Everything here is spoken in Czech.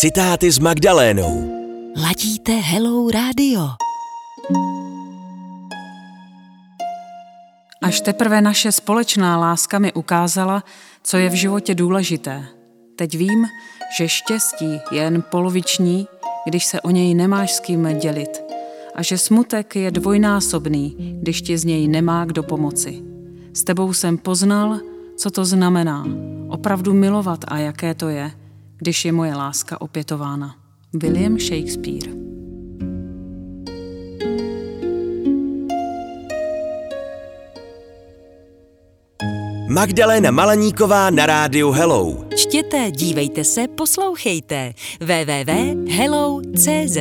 Citáty s Magdalénou. Ladíte Hello Radio. Až teprve naše společná láska mi ukázala, co je v životě důležité. Teď vím, že štěstí je jen poloviční, když se o něj nemáš s kým dělit. A že smutek je dvojnásobný, když ti z něj nemá kdo pomoci. S tebou jsem poznal, co to znamená. Opravdu milovat a jaké to je, když je moje láska opětována. William Shakespeare Magdalena Malaníková na rádiu Hello. Čtěte, dívejte se, poslouchejte. www.hello.cz